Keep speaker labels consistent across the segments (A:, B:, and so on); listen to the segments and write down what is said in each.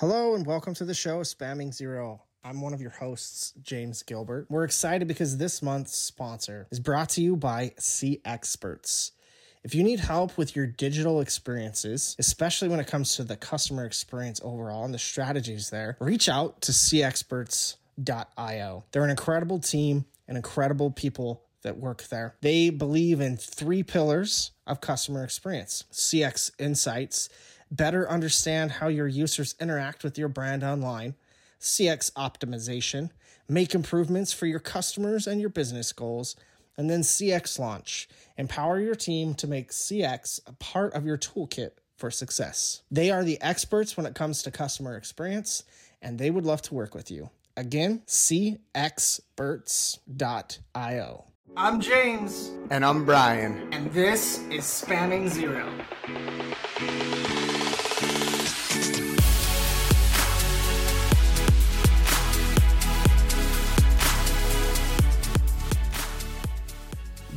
A: Hello and welcome to the show Spamming Zero. I'm one of your hosts, James Gilbert. We're excited because this month's sponsor is brought to you by C Experts. If you need help with your digital experiences, especially when it comes to the customer experience overall and the strategies there, reach out to cexperts.io. They're an incredible team and incredible people that work there. They believe in three pillars of customer experience CX insights, better understand how your users interact with your brand online, CX optimization, make improvements for your customers and your business goals, and then CX launch, empower your team to make CX a part of your toolkit for success. They are the experts when it comes to customer experience, and they would love to work with you. Again, cexperts.io. I'm James.
B: And I'm Brian.
A: And this is Spamming Zero.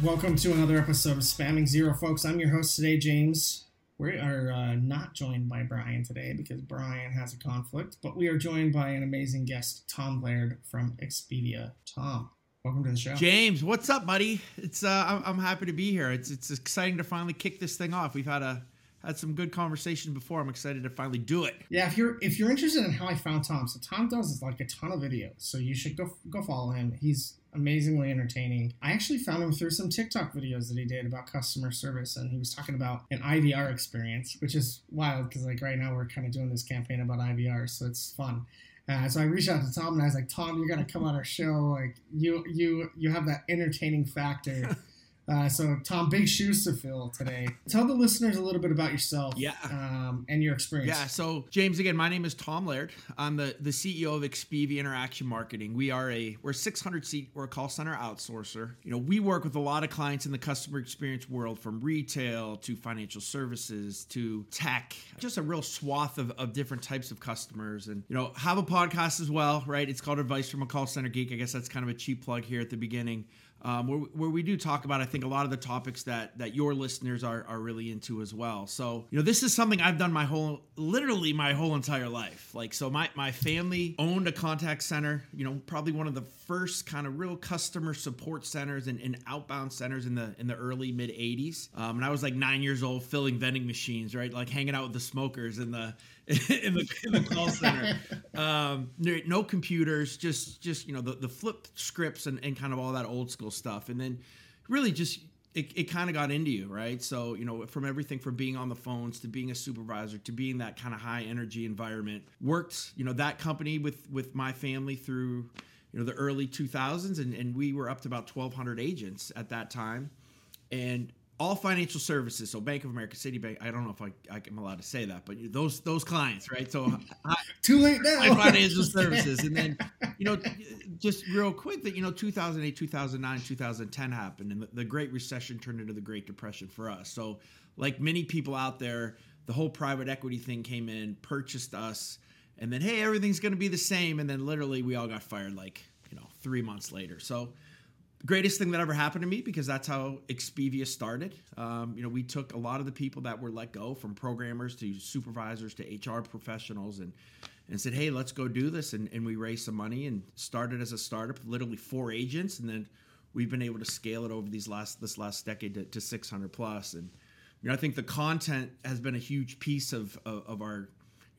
A: Welcome to another episode of Spamming Zero, folks. I'm your host today, James. We are uh, not joined by Brian today because Brian has a conflict, but we are joined by an amazing guest, Tom Laird from Expivia. Tom, welcome to the show.
C: James, what's up, buddy? It's uh, I'm, I'm happy to be here. It's it's exciting to finally kick this thing off. We've had a had some good conversation before. I'm excited to finally do it.
A: Yeah, if you're if you're interested in how I found Tom, so Tom does like a ton of videos, so you should go go follow him. He's amazingly entertaining. I actually found him through some TikTok videos that he did about customer service, and he was talking about an IVR experience, which is wild because like right now we're kind of doing this campaign about IVR, so it's fun. Uh, so I reached out to Tom and I was like, Tom, you're gonna come on our show. Like you you you have that entertaining factor. Uh, so, Tom, big shoes to fill today. Tell the listeners a little bit about yourself,
C: yeah,
A: um, and your experience.
C: Yeah. So, James, again, my name is Tom Laird. I'm the the CEO of Expivia Interaction Marketing. We are a we're a 600 seat we're a call center outsourcer. You know, we work with a lot of clients in the customer experience world, from retail to financial services to tech, just a real swath of, of different types of customers. And you know, have a podcast as well, right? It's called Advice from a Call Center Geek. I guess that's kind of a cheap plug here at the beginning um, where, where we do talk about, I think, a lot of the topics that that your listeners are, are really into as well. So, you know, this is something I've done my whole, literally my whole entire life. Like, so my, my family owned a contact center, you know, probably one of the first kind of real customer support centers and, and outbound centers in the in the early mid 80s. Um, and I was like nine years old filling vending machines, right? Like hanging out with the smokers in the in the, in the call center. Um, no computers, just just you know the, the flip scripts and, and kind of all that old school stuff. And then really just it, it kind of got into you, right? So, you know, from everything from being on the phones to being a supervisor to being that kind of high energy environment. Worked, you know, that company with with my family through, you know, the early 2000s and, and we were up to about 1200 agents at that time. And all financial services. So Bank of America, Citibank. I don't know if I, I am allowed to say that, but those those clients, right? So
A: too late now.
C: financial services, and then you know, just real quick that you know, 2008, 2009, 2010 happened, and the, the Great Recession turned into the Great Depression for us. So like many people out there, the whole private equity thing came in, purchased us, and then hey, everything's going to be the same, and then literally we all got fired like you know three months later. So greatest thing that ever happened to me because that's how Expivia started. Um, you know, we took a lot of the people that were let go, from programmers to supervisors to HR professionals, and and said, "Hey, let's go do this." And, and we raised some money and started as a startup, literally four agents, and then we've been able to scale it over these last this last decade to, to 600 plus. And you know, I think the content has been a huge piece of of, of our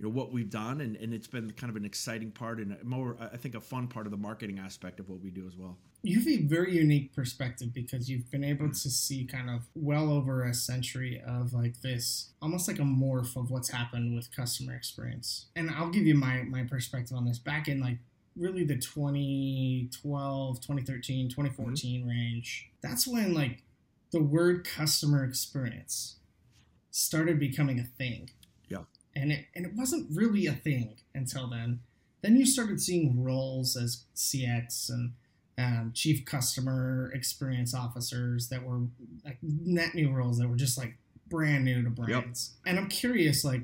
C: you know what we've done and, and it's been kind of an exciting part and more i think a fun part of the marketing aspect of what we do as well.
A: You have a very unique perspective because you've been able to see kind of well over a century of like this almost like a morph of what's happened with customer experience. And i'll give you my my perspective on this. Back in like really the 2012 2013 2014 mm-hmm. range that's when like the word customer experience started becoming a thing and it and it wasn't really a thing until then then you started seeing roles as cx and um, chief customer experience officers that were like net new roles that were just like brand new to brands. Yep. And I'm curious, like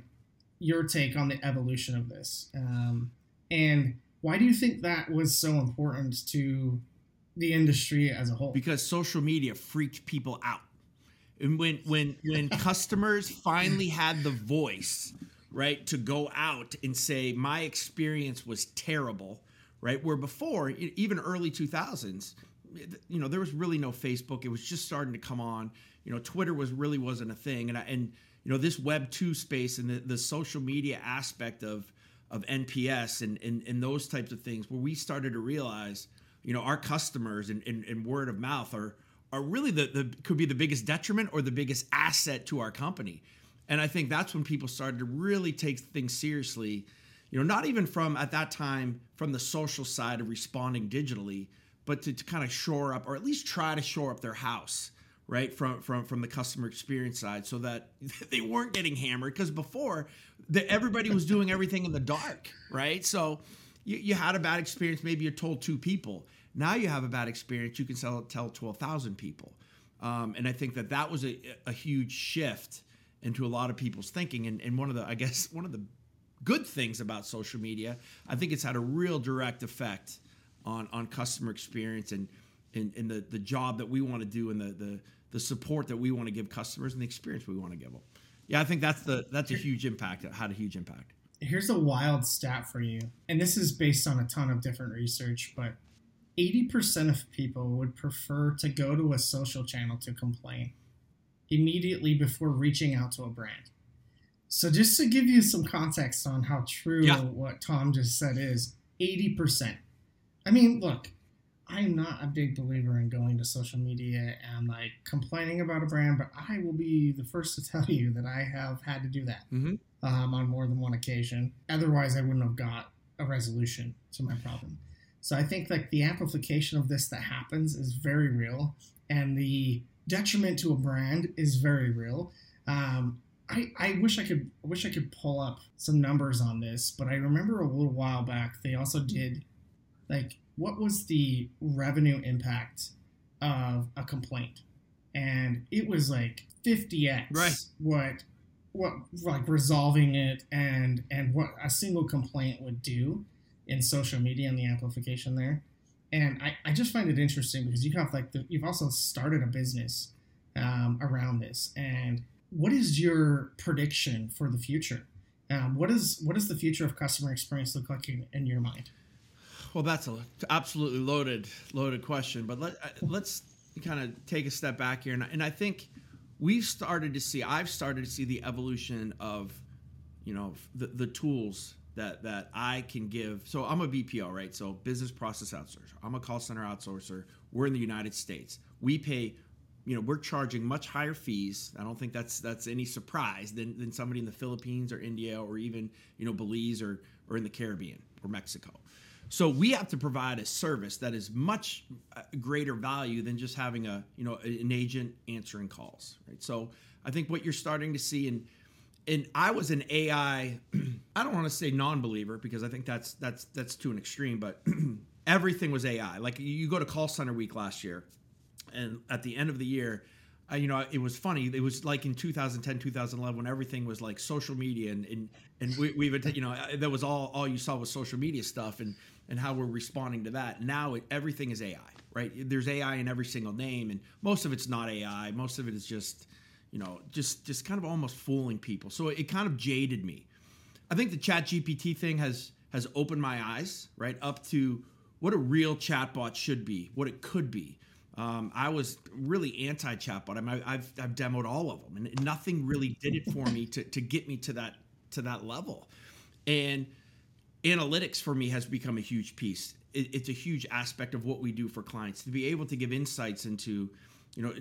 A: your take on the evolution of this, um, and why do you think that was so important to the industry as a whole?
C: Because social media freaked people out, and when when when customers finally had the voice right, to go out and say my experience was terrible, right? Where before, even early 2000s, you know, there was really no Facebook. It was just starting to come on. You know, Twitter was really wasn't a thing, and I, and you know this Web two space and the, the social media aspect of of NPS and, and and those types of things, where we started to realize, you know, our customers and, and, and word of mouth are are really the, the could be the biggest detriment or the biggest asset to our company. And I think that's when people started to really take things seriously. You know, not even from at that time from the social side of responding digitally, but to, to kind of shore up or at least try to shore up their house right from from from the customer experience side so that they weren't getting hammered. Because before the, everybody was doing everything in the dark right? So you, you had a bad experience maybe you told two people. Now you have a bad experience you can sell, tell 12000 people. Um, and i think that that was a, a huge shift into a lot of people's thinking and, and one of the i guess one of the good things about social media i think it's had a real direct effect on on customer experience and in, in the, the job that we want to do and the, the the support that we want to give customers and the experience we want to give them. Yeah, I think that's the that's a huge impact. It had a huge impact.
A: Here's a wild stat for you, and this is based on a ton of different research, but 80% of people would prefer to go to a social channel to complain immediately before reaching out to a brand. So just to give you some context on how true
C: Yeah.
A: what Tom just said is 80%. I mean, look, I'm not a big believer in going to social media and like complaining about a brand, but I will be the first to tell you that I have had to do that
C: Mm-hmm.
A: um, on more than one occasion. Otherwise, I wouldn't have got a resolution to my problem. So I think like the amplification of this that happens is very real, and the detriment to a brand is very real. Um, I, I wish I could I wish I could pull up some numbers on this, but I remember a little while back they also did like what was the revenue impact of a complaint, and it was like 50x
C: Right.
A: what what like resolving it and and what a single complaint would do in social media and the amplification there and i, I just find it interesting because you have like the, you've also started a business um, around this. And what is your prediction for the future? Um, what is what does the future of customer experience look like in, in your mind?
C: Well, that's a absolutely loaded loaded question, but let uh, let's kind of take a step back here, and, I- and I think we've started to see. I've started to see the evolution of, you know, the, the tools that that I can give. So I'm a BPO, right? So business process outsourcer. I'm a call center outsourcer. We're in the United States. We pay. You know, we're charging much higher fees. I don't think that's that's any surprise than, than somebody in the Philippines or India or even you know Belize or or in the Caribbean or Mexico. So we have to provide a service that is much uh, greater value than just having a you know an agent answering calls, right? So I think what you're starting to see and and I was an AI I don't want to say non-believer because I think that's that's that's to an extreme, but everything was AI. Like you go to call center week last year and at the end of the year uh, you know it was funny it was like in 2010 2011 when everything was like social media and and, and we, we would you know that was all all you saw was social media stuff and and how we're responding to that. Now it, everything is ai right? There's ai in every single name and most of it's not ai most of it is just you know just just kind of almost fooling people so it kind of jaded me I think the Chat GPT thing has has opened my eyes right up to what a real chatbot should be, what it could be. Um, I was really anti chatbot. I mean, I've I've demoed all of them, and nothing really did it for me to to get me to that to that level. And analytics for me has become a huge piece. It, it's a huge aspect of what we do for clients to be able to give insights into, you know,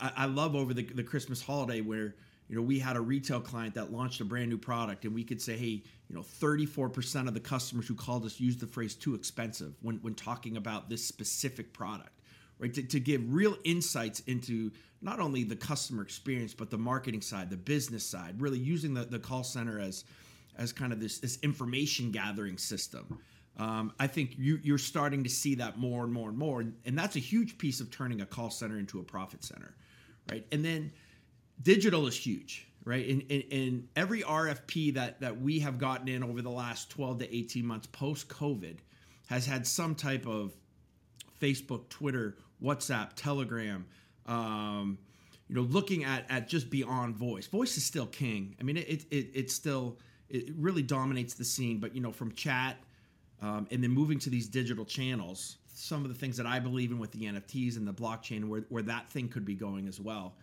C: I, I love over the, the Christmas holiday where you know we had a retail client that launched a brand new product and we could say, hey, you know, 34% of the customers who called us used the phrase too expensive when when talking about this specific product. Right, to, to give real insights into not only the customer experience but the marketing side, the business side, really using the, the call center as as kind of this this information gathering system. Um, I think you, you're starting to see that more and more and more, and, and that's a huge piece of turning a call center into a profit center, right? And then digital is huge, right? In, in every RFP that that we have gotten in over the last 12 to 18 months post COVID has had some type of Facebook, Twitter, WhatsApp, Telegram. Um, you know, looking at at just beyond voice. Voice is still king. I mean, it, it, it it's still it really dominates the scene. But you know, from chat um, and then moving to these digital channels, some of the things that I believe in with the NFTs and the blockchain, where where that thing could be going as well.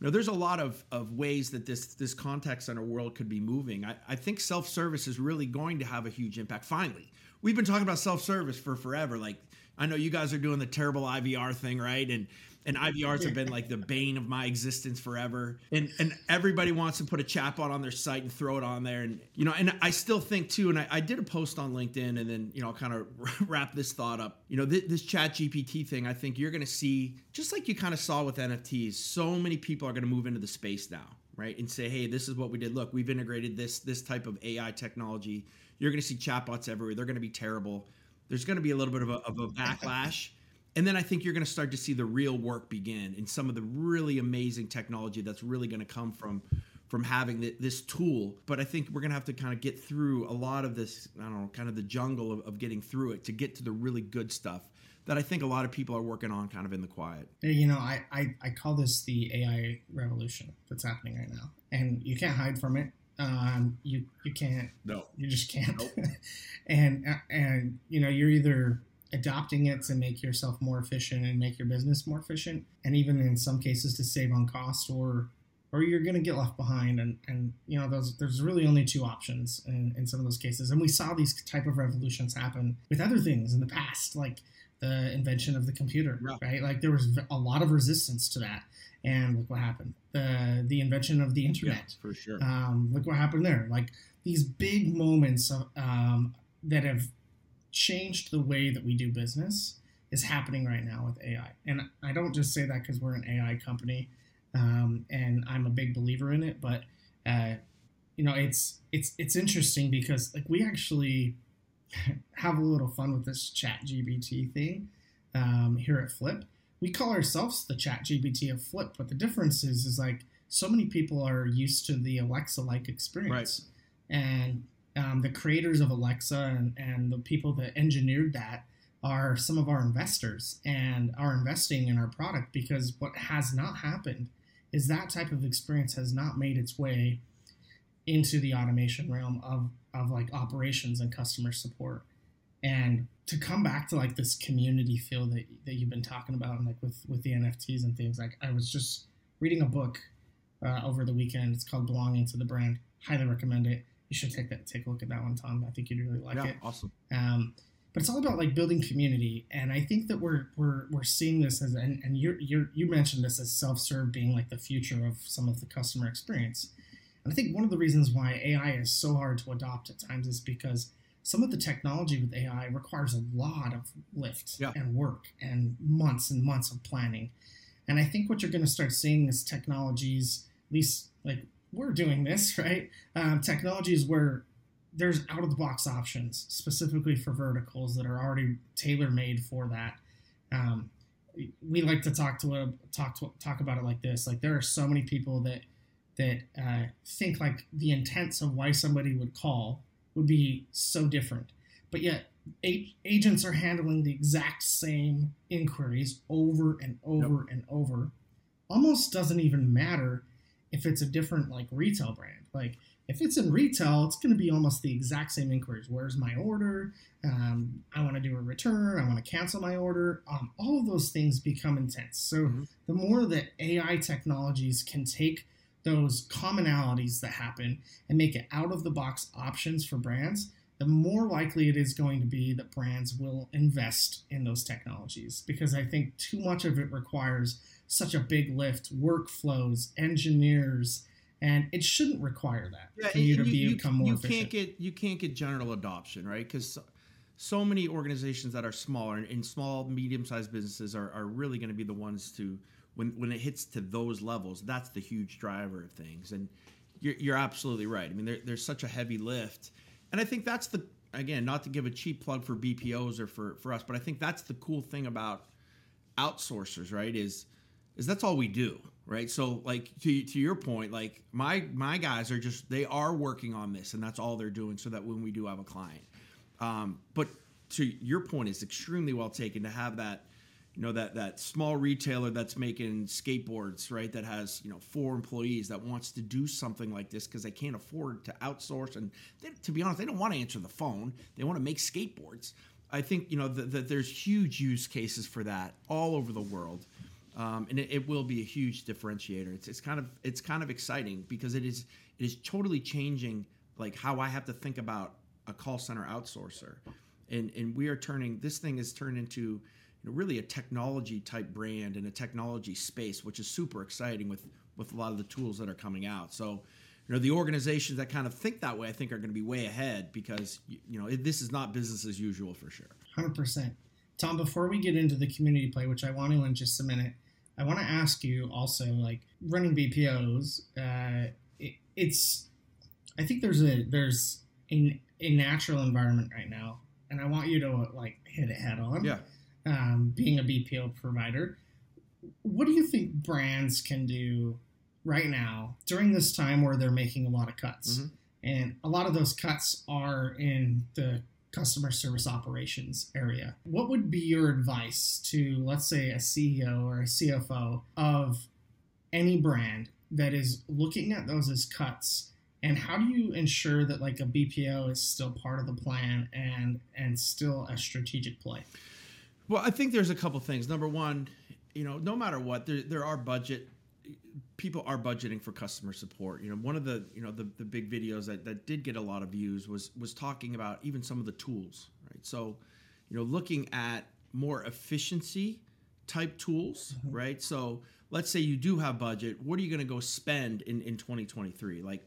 C: You know, there's a lot of, of ways that this this contact center world could be moving. I, I think self service is really going to have a huge impact. Finally, we've been talking about self service for forever. Like I know you guys are doing the terrible IVR thing, right? And and IVRs have been like the bane of my existence forever. And and everybody wants to put a chatbot on their site and throw it on there. And you know, and I still think too. And I, I did a post on LinkedIn, and then you know, I'll kind of wrap this thought up. You know, th- this Chat GPT thing. I think you're going to see just like you kind of saw with NFTs. So many people are going to move into the space now, right? And say, hey, this is what we did. Look, we've integrated this this type of AI technology. You're going to see chatbots everywhere. They're going to be terrible. There's going to be a little bit of a, of a backlash. And then I think you're going to start to see the real work begin and some of the really amazing technology that's really going to come from from having the, this tool. But I think we're going to have to kind of get through a lot of this, I don't know, kind of the jungle of, of getting through it to get to the really good stuff that I think a lot of people are working on kind of in the quiet.
A: You know, I, I, I call this the AI revolution that's happening right now. And you can't hide from it. Um, you you can't.
C: No,
A: you just can't.
C: Nope.
A: and and you know, you're either adopting it to make yourself more efficient and make your business more efficient and even in some cases to save on cost or or you're going to get left behind and and you know those there's really only two options in, in some of those cases and we saw these type of revolutions happen with other things in the past like the invention of the computer
C: Yeah.
A: right like there was a lot of resistance to that and look what happened the the invention of the internet yeah,
C: for sure.
A: um, look what happened there. Like these big moments of, um, that have changed the way that we do business is happening right now with AI. And I don't just say that because we're an AI company um, and I'm a big believer in it, but uh, you know, it's it's it's interesting because like we actually have a little fun with this Chat GPT thing um, here at Flip. We call ourselves the Chat GPT of Flip, but the difference is is like so many people are used to the Alexa like experience, and um, the creators of Alexa and, and the people that engineered that are some of our investors and are investing in our product because what has not happened is that type of experience has not made its way into the automation realm of, of like operations and customer support. And to come back to like this community feel that, that you've been talking about and like with with the nfts and things like i was just reading a book uh, over the weekend. It's called belonging to the brand. Highly recommend it you should take that take a look at that one tom i think you'd really like
C: yeah,
A: it
C: awesome.
A: um, but it's all about like building community and i think that we're we're, we're seeing this as and, and you you you mentioned this as self-serve being like the future of some of the customer experience and i think one of the reasons why ai is so hard to adopt at times is because some of the technology with ai requires a lot of lift
C: Yeah.
A: and work and months and months of planning and i think what you're going to start seeing is technologies at least like we're doing this right um, technologies where there's out of the box options specifically for verticals that are already tailor made for that. Um, we like to talk to a, talk to, talk about it like this. Like there are so many people that that uh, think like the intents of why somebody would call would be so different, but yet a- agents are handling the exact same inquiries over and over and over. Almost doesn't even matter if it's a different like retail brand. Like if it's in retail, it's going to be almost the exact same inquiries. Where's my order? Um, I want to do a return. I want to cancel my order. Um, all of those things become intense. So
C: Mhm.
A: the more that AI technologies can take those commonalities that happen and make it out of the box options for brands, the more likely it is going to be that brands will invest in those technologies. Because I think too much of it requires such a big lift, workflows, engineers, and it shouldn't require that for you to be, become more
C: you
A: efficient.
C: can't get you can't get general adoption, right? Because so, so many organizations that are smaller and, and small, medium-sized businesses are, are really going to be the ones to when when it hits to those levels. That's the huge driver of things, and you're, you're absolutely right. I mean, there, there's such a heavy lift, and I think that's the again not to give a cheap plug for BPOs or for for us, but I think that's the cool thing about outsourcers, right? Is is that's all we do, right? So like to to your point, like my my guys are just they are working on this, and that's all they're doing, so that when we do have a client, um, but to your point is extremely well taken to have that. you know that that small retailer that's making skateboards right that has you know four employees that wants to do something like this because they can't afford to outsource and they, to be honest they don't want to answer the phone they want to make skateboards i think you know that the, there's huge use cases for that all over the world um, and it, it, will be a huge differentiator it's, it's kind of it's kind of exciting because it is it is totally changing like how i have to think about a call center outsourcer and and we are turning this thing is turned into you know, really a technology type brand and a technology space, which is super exciting with with a lot of the tools that are coming out. So, you know, the organizations that kind of think that way, I think, are going to be way ahead because you know this is not business as usual for sure.
A: Hundred percent, Tom. Before we get into the community play, which I want to in just a minute, I want to ask you also, like running BPOs, uh, it, it's I think there's a there's a, a natural environment right now, and I want you to like hit it head on.
C: Yeah
A: um, being a BPO provider. What do you think brands can do right now during this time where they're making a lot of cuts? Mm-hmm. And a lot of those cuts are in the customer service operations area. What would be your advice to, let's say, a CEO or a CFO of any brand that is looking at those as cuts? And how do you ensure that like a BPO is still part of the plan and and still a strategic play?
C: Well, I think there's a couple things. Number one, you know, no matter what, there there are budget people are budgeting for customer support. You know, one of the you know the, the big videos that, that did get a lot of views was was talking about even some of the tools, right? So, you know, looking at more efficiency type tools, mm-hmm. right? So let's say you do have budget, what are you going to go spend in, in 2023? Like,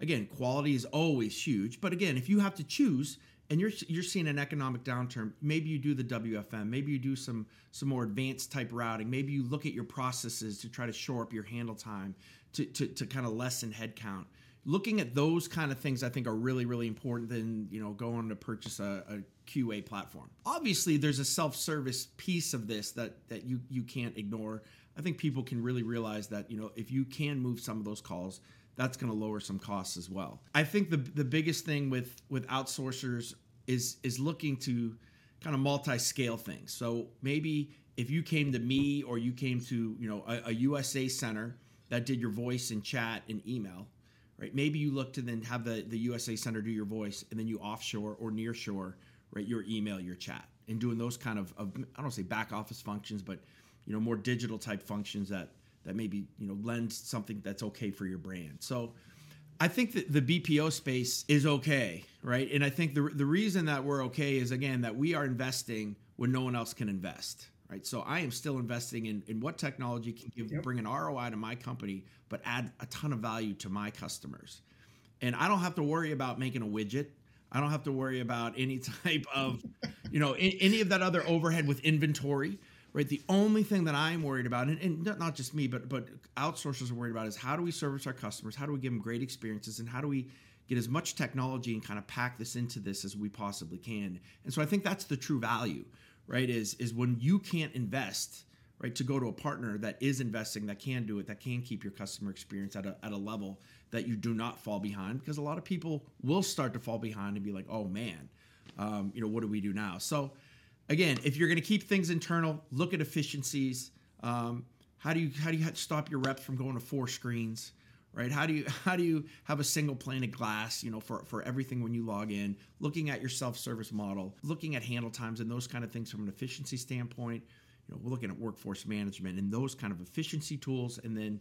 C: again, quality is always huge, but again, if you have to choose, and you're you're seeing an economic downturn, maybe you do the WFM, maybe you do some some more advanced type routing, maybe you look at your processes to try to shore up your handle time to to, to kind of lessen headcount. Looking at those kind of things, I think, are really really important than you know going to purchase a, a QA platform. Obviously, there's a self service piece of this that that you you can't ignore. I think people can really realize that you know if you can move some of those calls that's going to lower some costs as well. I think the the biggest thing with with outsourcers is is looking to kind of multi-scale things. So maybe if you came to me or you came to you know a, a USA center that did your voice and chat and email, right? Maybe you look to then have the the USA center do your voice and then you offshore or nearshore right your email your chat and doing those kind of, of I don't say back office functions, but you know more digital type functions that that maybe you know lends something that's okay for your brand. So I think that the BPO space is okay, right? And I think the the reason that we're okay is again that we are investing when no one else can invest, right? So I am still investing in in what technology can give yep. bring an ROI to my company, but add a ton of value to my customers. And I don't have to worry about making a widget. I don't have to worry about any type of, you know, any of that other overhead with inventory right? The only thing that I'm worried about, and, and, not just me, but but outsourcers are worried about, is how do we service our customers? How do we give them great experiences? And how do we get as much technology and kind of pack this into this as we possibly can? And so I think that's the true value, right? Is is when you can't invest, right, to go to a partner that is investing, that can do it, that can keep your customer experience at a at a level that you do not fall behind, because a lot of people will start to fall behind and be like, oh man, um, you know, what do we do now? So again, if you're going to keep things internal, look at efficiencies. Um, how do you how do you stop your reps from going to four screens? Right? How do you how do you have a single pane of glass? You know, for for everything when you log in. Looking at your self service model, looking at handle times and those kind of things from an efficiency standpoint. You know, we're looking at workforce management and those kind of efficiency tools. And then,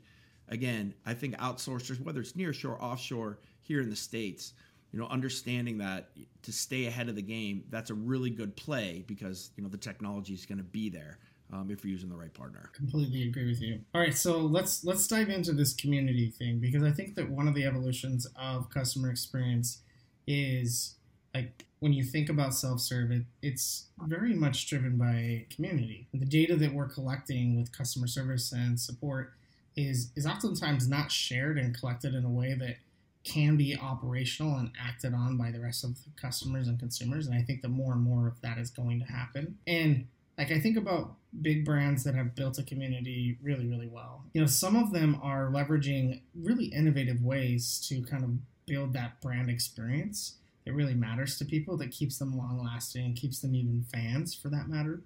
C: again, I think outsourcers, whether it's nearshore, offshore, here in the states, you know, understanding that to stay ahead of the game, that's a really good play because you know the technology is going to be there um, if you're using the right partner.
A: Completely agree with you. All right, so let's let's dive into this community thing because I think that one of the evolutions of customer experience is like when you think about self-serve, it, it's very much driven by community. The data that we're collecting with customer service and support is is oftentimes not shared and collected in a way that can be operational and acted on by the rest of the customers and consumers. And I think that more and more of that is going to happen. And like I think about big brands that have built a community really, really well. You know, some of them are leveraging really innovative ways to kind of build that brand experience that really matters to people, that keeps them long lasting and keeps them even fans for that matter.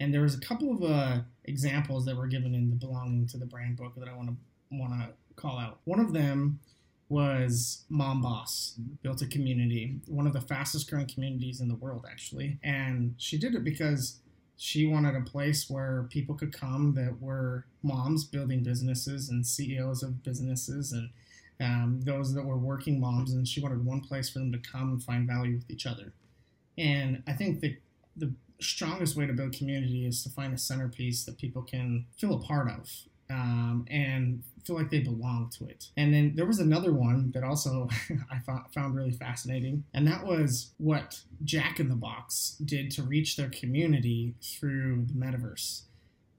A: And there was a couple of uh, examples that were given in the belonging to the brand book that I want to want to call out. One of them was Mom Boss, built a community, one of the fastest growing communities in the world, actually. And she did it because she wanted a place where people could come that were moms building businesses and CEOs of businesses and um, those that were working moms. And she wanted one place for them to come and find value with each other. And I think that the strongest way to build community is to find a centerpiece that people can feel a part of um, and feel like they belong to it. And then there was another one that also I found really fascinating, and that was what Jack in the Box did to reach their community through the metaverse.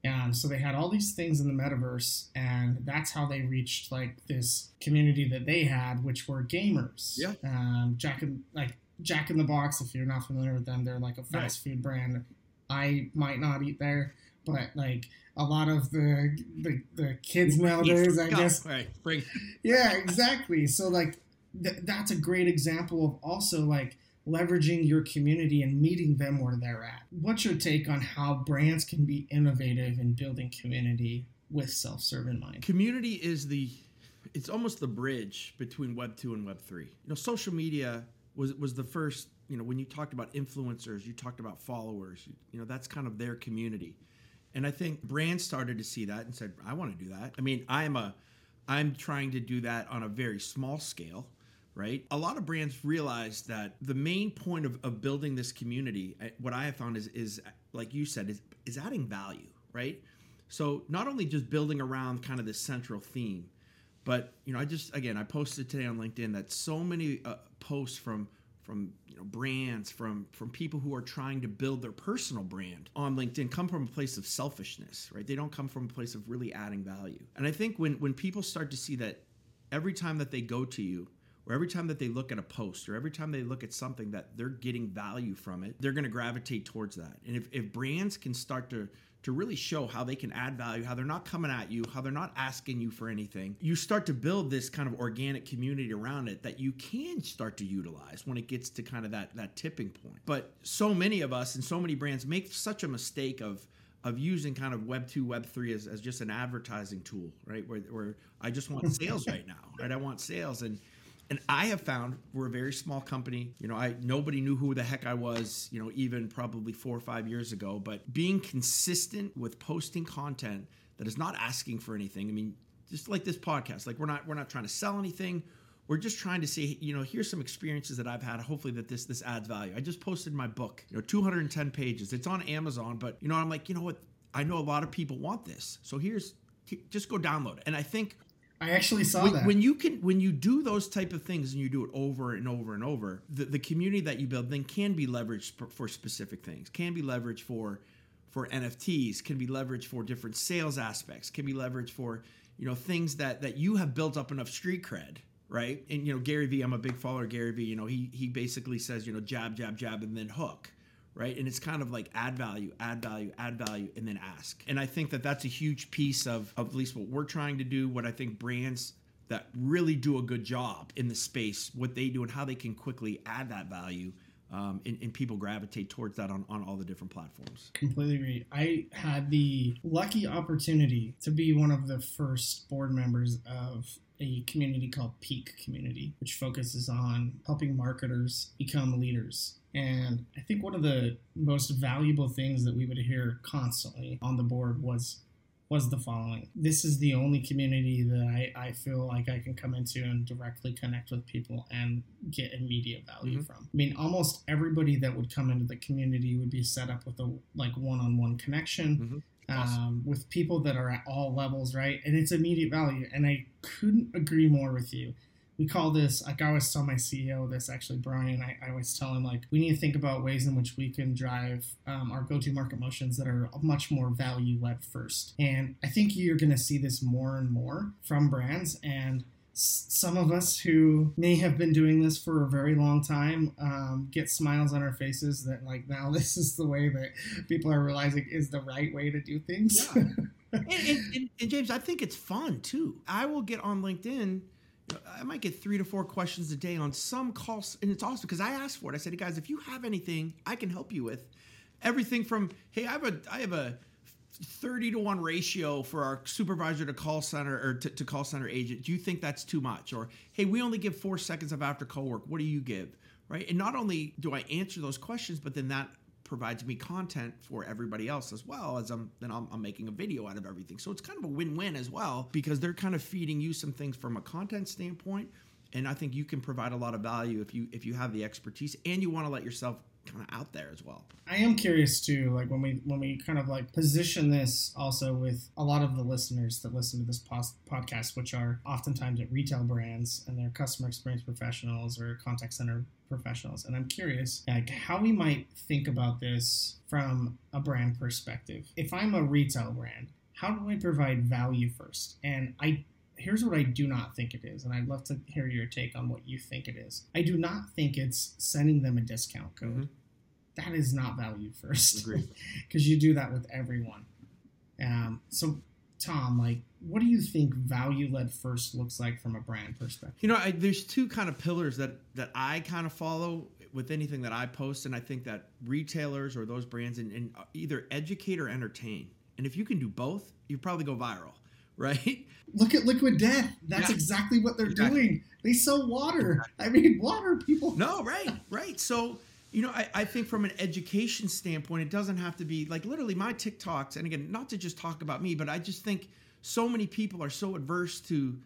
A: And so they had all these things in the metaverse, and that's how they reached like this community that they had, which were gamers.
C: Yeah.
A: Um, Jack in like Jack in the Box. If you're not familiar with them, they're like a fast right. food brand. I might not eat there, but like a lot of the the, the kids nowadays, I guess.
C: Right. Bring.
A: Yeah, exactly. So like th- that's a great example of also like leveraging your community and meeting them where they're at. What's your take on how brands can be innovative in building community with self-serve in mind?
C: Community is the it's almost the bridge between web 2 and web 3. You know, social media was was the first, you know, when you talked about influencers, you talked about followers, you know, that's kind of their community. And I think brands started to see that and said, I want to do that. I mean, I'm a I'm trying to do that on a very small scale, right? A lot of brands realize that the main point of, of building this community, eh, what I have found is is like you said, is is adding value, right? So not only just building around kind of this central theme, but you know, I just again I posted today on LinkedIn that so many uh, posts from from you know brands from from people who are trying to build their personal brand on linkedin come from a place of selfishness right? They don't come from a place of really adding value. And i think when when people start to see that every time that they go to you or every time that they look at a post or every time they look at something that they're getting value from it they're going to gravitate towards that. And if, if brands can start to to really show how they can add value, how they're not coming at you, how they're not asking you for anything. You start to build this kind of organic community around it that you can start to utilize when it gets to kind of that that tipping point. But so many of us and so many brands make such a mistake of of using kind of web 2 web 3 as, as just an advertising tool right where, where i just want sales right now right i want sales and and I have found we're a very small company. You know, I nobody knew who the heck I was, you know, even probably 4 or 5 years ago, but being consistent with posting content that is not asking for anything. I mean, just like this podcast, like we're not we're not trying to sell anything. We're just trying to say, you know, here's some experiences that I've had. Hopefully that this this adds value. I just posted my book, you know, 210 pages. It's on Amazon, but you know, I'm like, you know what? I know a lot of people want this. So here's just go download it. And I think
A: I actually saw
C: when,
A: that.
C: When you can, when you do those type of things and you do it over and over and over, the, the community that you build then can be leveraged for, for specific things. Can be leveraged for for NFTs. Can be leveraged for different sales aspects. Can be leveraged for you know things that that you have built up enough street cred, right? And you know Gary Vee, I'm a big follower of Gary Vee. You know he he basically says you know jab jab jab and then hook right? And it's kind of like add value, add value, add value, and then ask. And I think that that's a huge piece of, of at least what we're trying to do, what I think brands that really do a good job in the space, what they do and how they can quickly add that value. Um, and, and, people gravitate towards that on, on all the different platforms.
A: Completely agree. I had the lucky opportunity to be one of the first board members of a community called Peak Community, which focuses on helping marketers become leaders and I think one of the most valuable things that we would hear constantly on the board was was the following. This is the only community that I, I feel like I can come into and directly connect with people and get immediate value mm-hmm. from. I mean, almost everybody that would come into the community would be set up with a like one-on-one connection. Mm-hmm. Awesome. Um, with people that are at all levels, right? And it's immediate value. And I couldn't agree more with you we call this like I always tell my CEO this actually Brian I, I always tell him like we need to think about ways in which we can drive um, our go-to market motions that are much more value led first. And I think you're going to see this more and more from brands and some of us who may have been doing this for a very long time um, get smiles on our faces that like now this is the way that people are realizing is the right way to do things.
C: Yeah. and, and, and, and james i think it's fun too. I will get on linkedin I might get three to four questions a day on some calls, and it's awesome because I asked for it. I said, hey guys, if you have anything I can help you with, everything from hey, I have a I have a 30 to 1 ratio for our supervisor to call center or to, to, call center agent do you think that's too much? Or hey we only give four seconds of after call work. What do you give? Right? And not only do i answer those questions but then that provides me content for everybody else as well as i'm then I'm, I'm making a video out of everything. So it's kind of a win-win as well because they're kind of feeding you some things from a content standpoint. And i think you can provide a lot of value if you if you have the expertise and you want to let yourself kind of out there as well.
A: I am curious too, like when we when we kind of like position this also with a lot of the listeners that listen to this pos- podcast, which are oftentimes at retail brands and they're customer experience professionals or contact center professionals. And I'm curious, like how we might think about this from a brand perspective. If I'm a retail brand, how do I provide value first? And I here's what I do not think it is, and I'd love to hear your take on what you think it is. I do not think it's sending them a discount code. Mm-hmm. That is not value first, because you do that with everyone. Um, so, Tom, like, what do you think value led first looks like from a brand perspective?
C: You know, I, there's two kind of pillars that that I kind of follow with anything that I post, and I think that retailers or those brands and, and either educate or entertain. And if you can do both, you probably go viral right?
A: Look at Liquid Death. That's yeah. exactly what they're exactly. doing. They sell water. I mean, water people.
C: No, right, right. So, you know, I, I think from an education standpoint, it doesn't have to be like literally my TikToks. And again, not to just talk about me, but I just think so many people are so adverse to.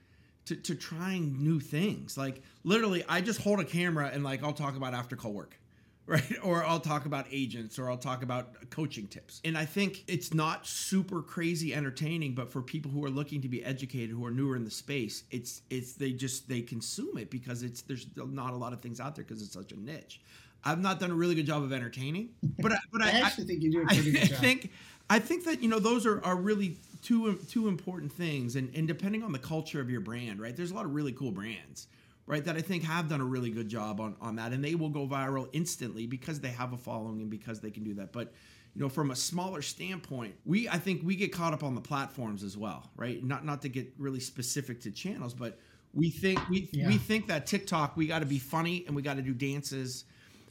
C: To, to trying new things like literally i just hold a camera and like i'll talk about after call work right? Or I'll talk about agents or I'll talk about coaching tips. And I think it's not super crazy entertaining, but for people who are looking to be educated, who are newer in the space, it's it's they just they consume it because it's there's not a lot of things out there because it's such a niche. I've not done a really good job of entertaining, but I, but
A: I, I actually I, think you do a pretty good
C: job. I think I think that you know those are are really two two important things, and and depending on the culture of your brand, right? There's a lot of really cool brands right that i think have done a really good job on on that. And they will go viral instantly because they have a following and because they can do that. But you know from a smaller standpoint we i think we get caught up on the platforms as well right? Not not to get really specific to channels but we think we yeah. we think that tiktok we got to be funny and we got to do dances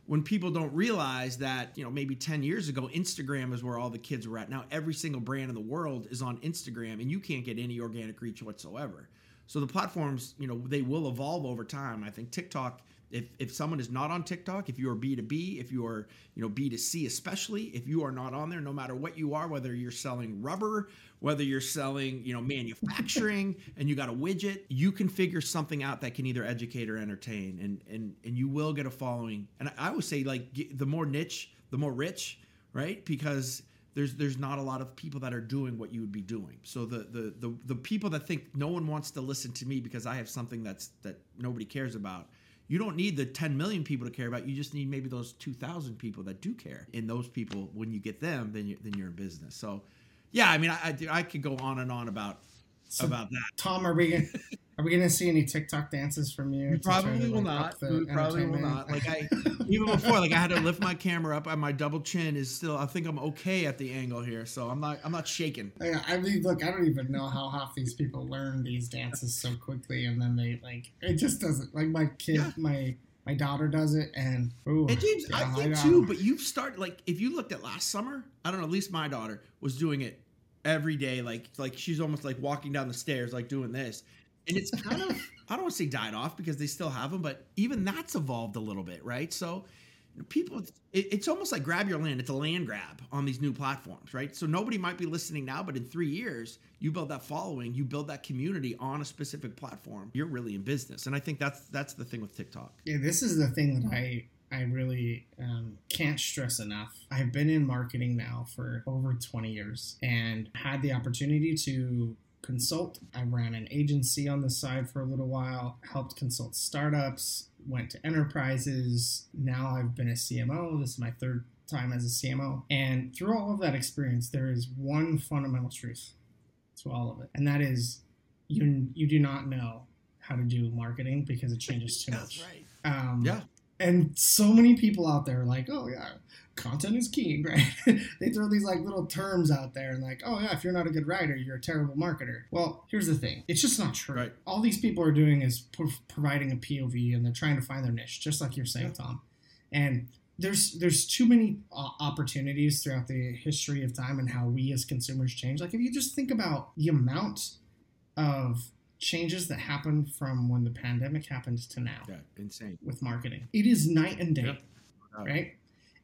C: when people don't realize that you know maybe 10 years ago instagram is where all the kids were at. Now every single brand in the world is on instagram and you can't get any organic reach whatsoever so the platforms, you know, they will evolve over time. I think TikTok, if, if someone is not on TikTok, if you are B2B, if you are, you know, B2C, especially if you are not on there, no matter what you are, whether you're selling rubber, whether you're selling, you know, manufacturing and you got a widget, you can figure something out that can either educate or entertain and and and you will get a following. And I would say like the more niche, the more rich, right? Because there's there's not a lot of people that are doing what you would be doing. So the the the, the people that think no one wants to listen to me because I have something that's that nobody cares about. You don't need the 10 million people to care about. You just need maybe those 2,000 people that do care. And those people, when you get them, then you're, then you're in business. So, yeah, I mean, I I, I could go on and on about so, about that.
A: Tom, are we are we gonna see any TikTok dances from you?
C: We probably will like, not. We probably will not. Like I even before, like I had to lift my camera up, and my double chin is still. I think I'm okay at the angle here, so I'm not. I'm not shaking.
A: Yeah, I mean, look, I don't even know how half these people learn these dances so quickly, and then they like it just doesn't. Like my kid, yeah. my my daughter does it, and ooh,
C: and James, yeah, I do too. But you've started like if you looked at last summer, I don't know. At least my daughter was doing it every day. Like like she's almost like walking down the stairs, like doing this, and it's kind of I don't want to say died off because they still have them, but even that's evolved a little bit, right? So people it, it's almost like grab your land it's a land grab on these new platforms right so nobody might be listening now but in three years you build that following you build that community on a specific platform you're really in business and i think that's that's the thing with tiktok
A: yeah this is the thing that i I really um, can't stress enough. I've been in marketing now for over 20 years and had the opportunity to consult. I ran an agency on the side for a little while, helped consult startups, went to enterprises. Now I've been a CMO. This is my third time as a CMO. And through all of that experience, there is one fundamental truth to all of it, and that is you you do not know how to do marketing because it changes too much.
C: That's right.
A: Um, yeah. And so many people out there are like, oh yeah, content is king, right? they throw these like little terms out there and like, oh yeah, if you're not a good writer, you're a terrible marketer. Well, here's the thing: it's just not true. Right. All these people are doing is pro- providing a POV and they're trying to find their niche, just like you're saying, yeah. Tom. And there's there's too many uh, opportunities throughout the history of time and how we as consumers change. Like if you just think about the amount of changes that happen from when the pandemic happened to now.
C: Yeah, insane.
A: With marketing, it is night and day,
C: Yep.
A: right?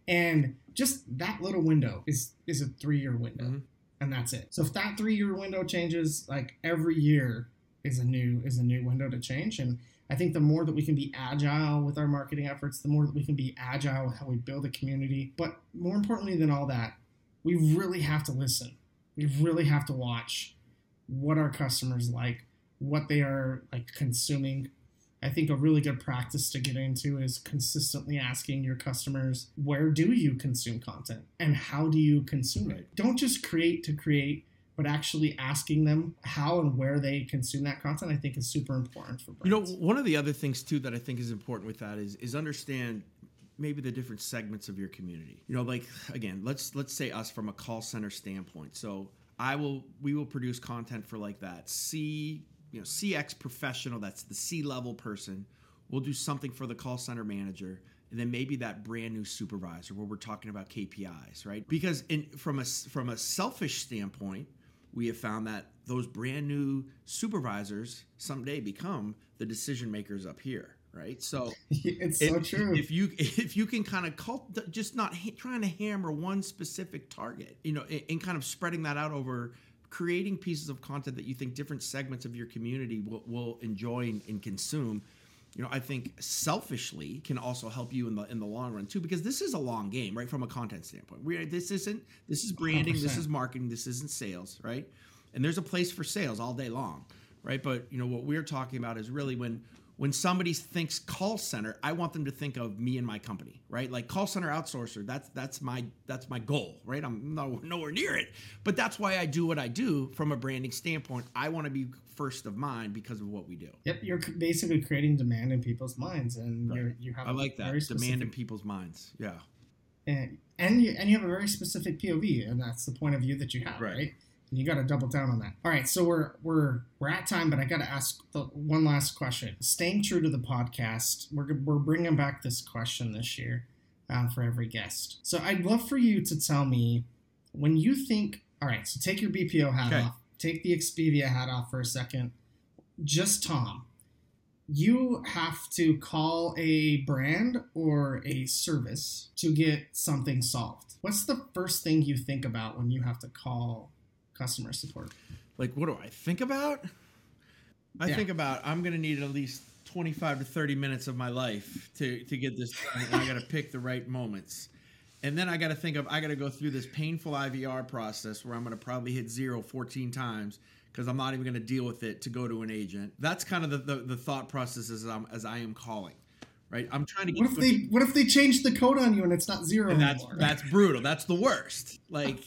A: And just that little window is is a three year window,
C: Mhm.
A: and that's it. So if that three year window changes, like every year is a new is a new window to change, and I think the more that we can be agile with our marketing efforts, the more that we can be agile with how we build a community. But more importantly than all that, we really have to listen. We really have to watch what our customers like, what they are like consuming. I think a really good practice to get into is consistently asking your customers, where do you consume content and how do you consume it? Don't just create to create, but actually asking them how and where they consume that content, I think is super important for
C: You know, one of the other things too that I think is important with that is is understand maybe the different segments of your community. You know, like again, let's let's say us from a call center standpoint. So I will we will produce content for like that C you know CX professional that's the C level person. We'll do something for the call center manager. And then maybe that brand new supervisor where we're talking about KPIs, right? Because in from a from a selfish standpoint, we have found that those brand new supervisors someday become the decision makers up here, right? So
A: it's so true.
C: If you if you can kind of cult, just not ha- trying to hammer one specific target, you know, and, and kind of spreading that out over creating pieces of content that you think different segments of your community will, will enjoy and, and consume. You know, I think selfishly can also help you in the in the long run too, because this is a long game, right? From a content standpoint, we this isn't this is branding, this
A: 100%.
C: is marketing, this isn't sales, right? And there's a place for sales all day long, right? But you know what we're talking about is really when when somebody thinks call center, I want them to think of me and my company, right? Like call center outsourcer. That's that's my that's my goal, right? I'm no, nowhere near it, but that's why I do what I do from a branding standpoint. I want to be first of mind because of what we do.
A: Yep, you're basically creating demand in people's minds, and
C: Right.
A: you're, you have
C: I like that
A: very
C: demand in people's minds. Yeah,
A: and and you and you have a very specific POV, and that's the point of view that you have,
C: Right.
A: right? And you got to double down on that. All right, so we're we're we're at time, but I got to ask the one last question. Staying true to the podcast, we're we're bringing back this question this year uh, for every guest. So I'd love for you to tell me when you think. All right, so take your BPO hat
C: Okay.
A: off. Take the Expivia hat off for a second. Just Tom. You have to call a brand or a service to get something solved. What's the first thing you think about when you have to call customer support?
C: like what do I think about? I
A: Yeah.
C: think about I'm gonna need at least 25 to 30 minutes of my life to to get this done. and I got to pick the right moments. And then I got to think of I got to go through this painful IVR process where I'm going to probably hit zero 14 times because I'm not even going to deal with it to go to an agent. That's kind of the, the, the thought process as I'm as I am calling, right? I'm trying to get
A: What if they what if they change the code on you and it's not zero
C: and that's
A: anymore?
C: that's brutal. That's the worst. Like,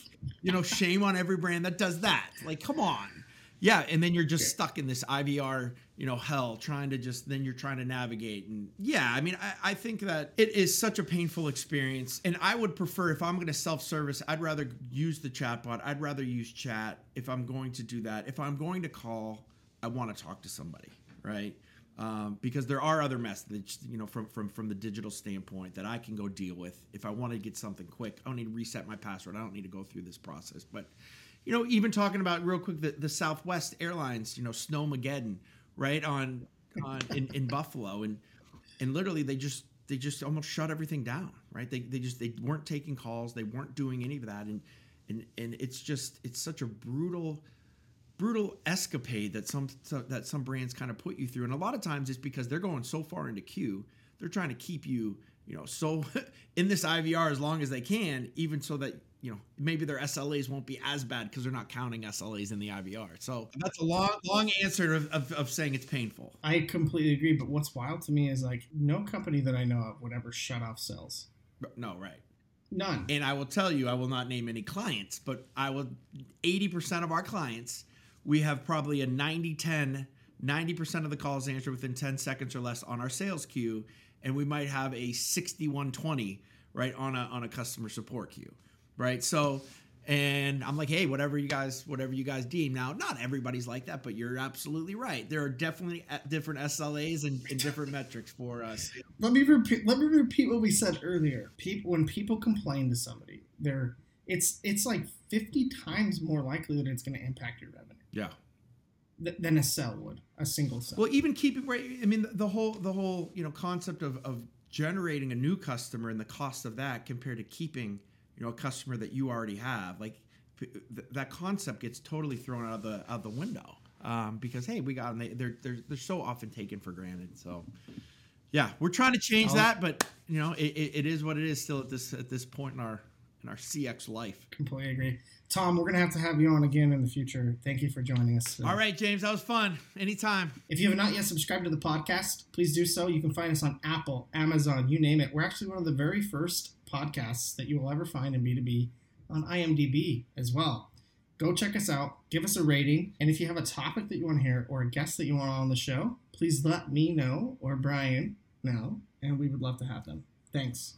C: you know, shame on every brand that does that. Like, come on. Yeah, and then you're just stuck in this IVR, you know, hell, trying to just then you're trying to navigate. And yeah, I mean, I, I think that it is such a painful experience. And I would prefer if I'm going to self-service, I'd rather use the chatbot. I'd rather use chat if I'm going to do that. If I'm going to call, I want to talk to somebody, right? Um, because there are other methods, you know, from from from the digital standpoint that I can go deal with if I want to get something quick. I don't need to reset my password. I don't need to go through this process. But you know, even talking about real quick the, the Southwest Airlines, you know, Snowmageddon, right on on in, in Buffalo, and and literally they just they just almost shut everything down, right? They they just they weren't taking calls, they weren't doing any of that, and and and it's just it's such a brutal brutal escapade that some that some brands kind of put you through and a lot of times it's because they're going so far into queue they're trying to keep you you know so in this ivr as long as they can even so that you know maybe their slas won't be as bad because they're not counting slas in the ivr so that's a long long answer of, of, of saying it's painful
A: I completely agree, but what's wild to me is like no company that I know of would ever shut off sales.
C: no right
A: None.
C: And I will tell you, I will not name any clients, but I will 80% of our clients, we have probably a 90 10, 90% of the calls answered within 10 seconds or less on our sales queue. And we might have a 61 20, right, on a, on a customer support queue, right? So, And I'm like, hey, whatever you guys, whatever you guys deem. Now, not everybody's like that, but you're absolutely right. There are definitely uh, different SLAs and, and different metrics for us.
A: Let me repeat. Let me repeat what we said earlier. People, when people complain to somebody, they're it's it's like 50 times more likely that it's going to impact your revenue
C: Yeah.
A: th- than a cell would, a single cell.
C: Well, even keeping right. I mean, the, whole the whole you know concept of of generating a new customer and the cost of that compared to keeping you know a customer that you already have, like th- that concept gets totally thrown out of the out of the window um, because hey, we got them. They, they're they're they're so often taken for granted. So. Yeah, we're trying to change that, but you know, it, it, it is what it is still at this at this point in our in our CX life.
A: Completely agree. Tom, we're going to have to have you on again in the future. Thank you for joining us.
C: All right, James, that was fun. Anytime.
A: If you have not yet subscribed to the podcast, please do so. You can find us on Apple, Amazon, you name it. We're actually one of the very first podcasts that you will ever find in B2B on IMDb as well. Go check us out, give us a rating, and if you have a topic that you want to hear or a guest that you want on the show, please let me know or Brian know, and we would love to have them. Thanks.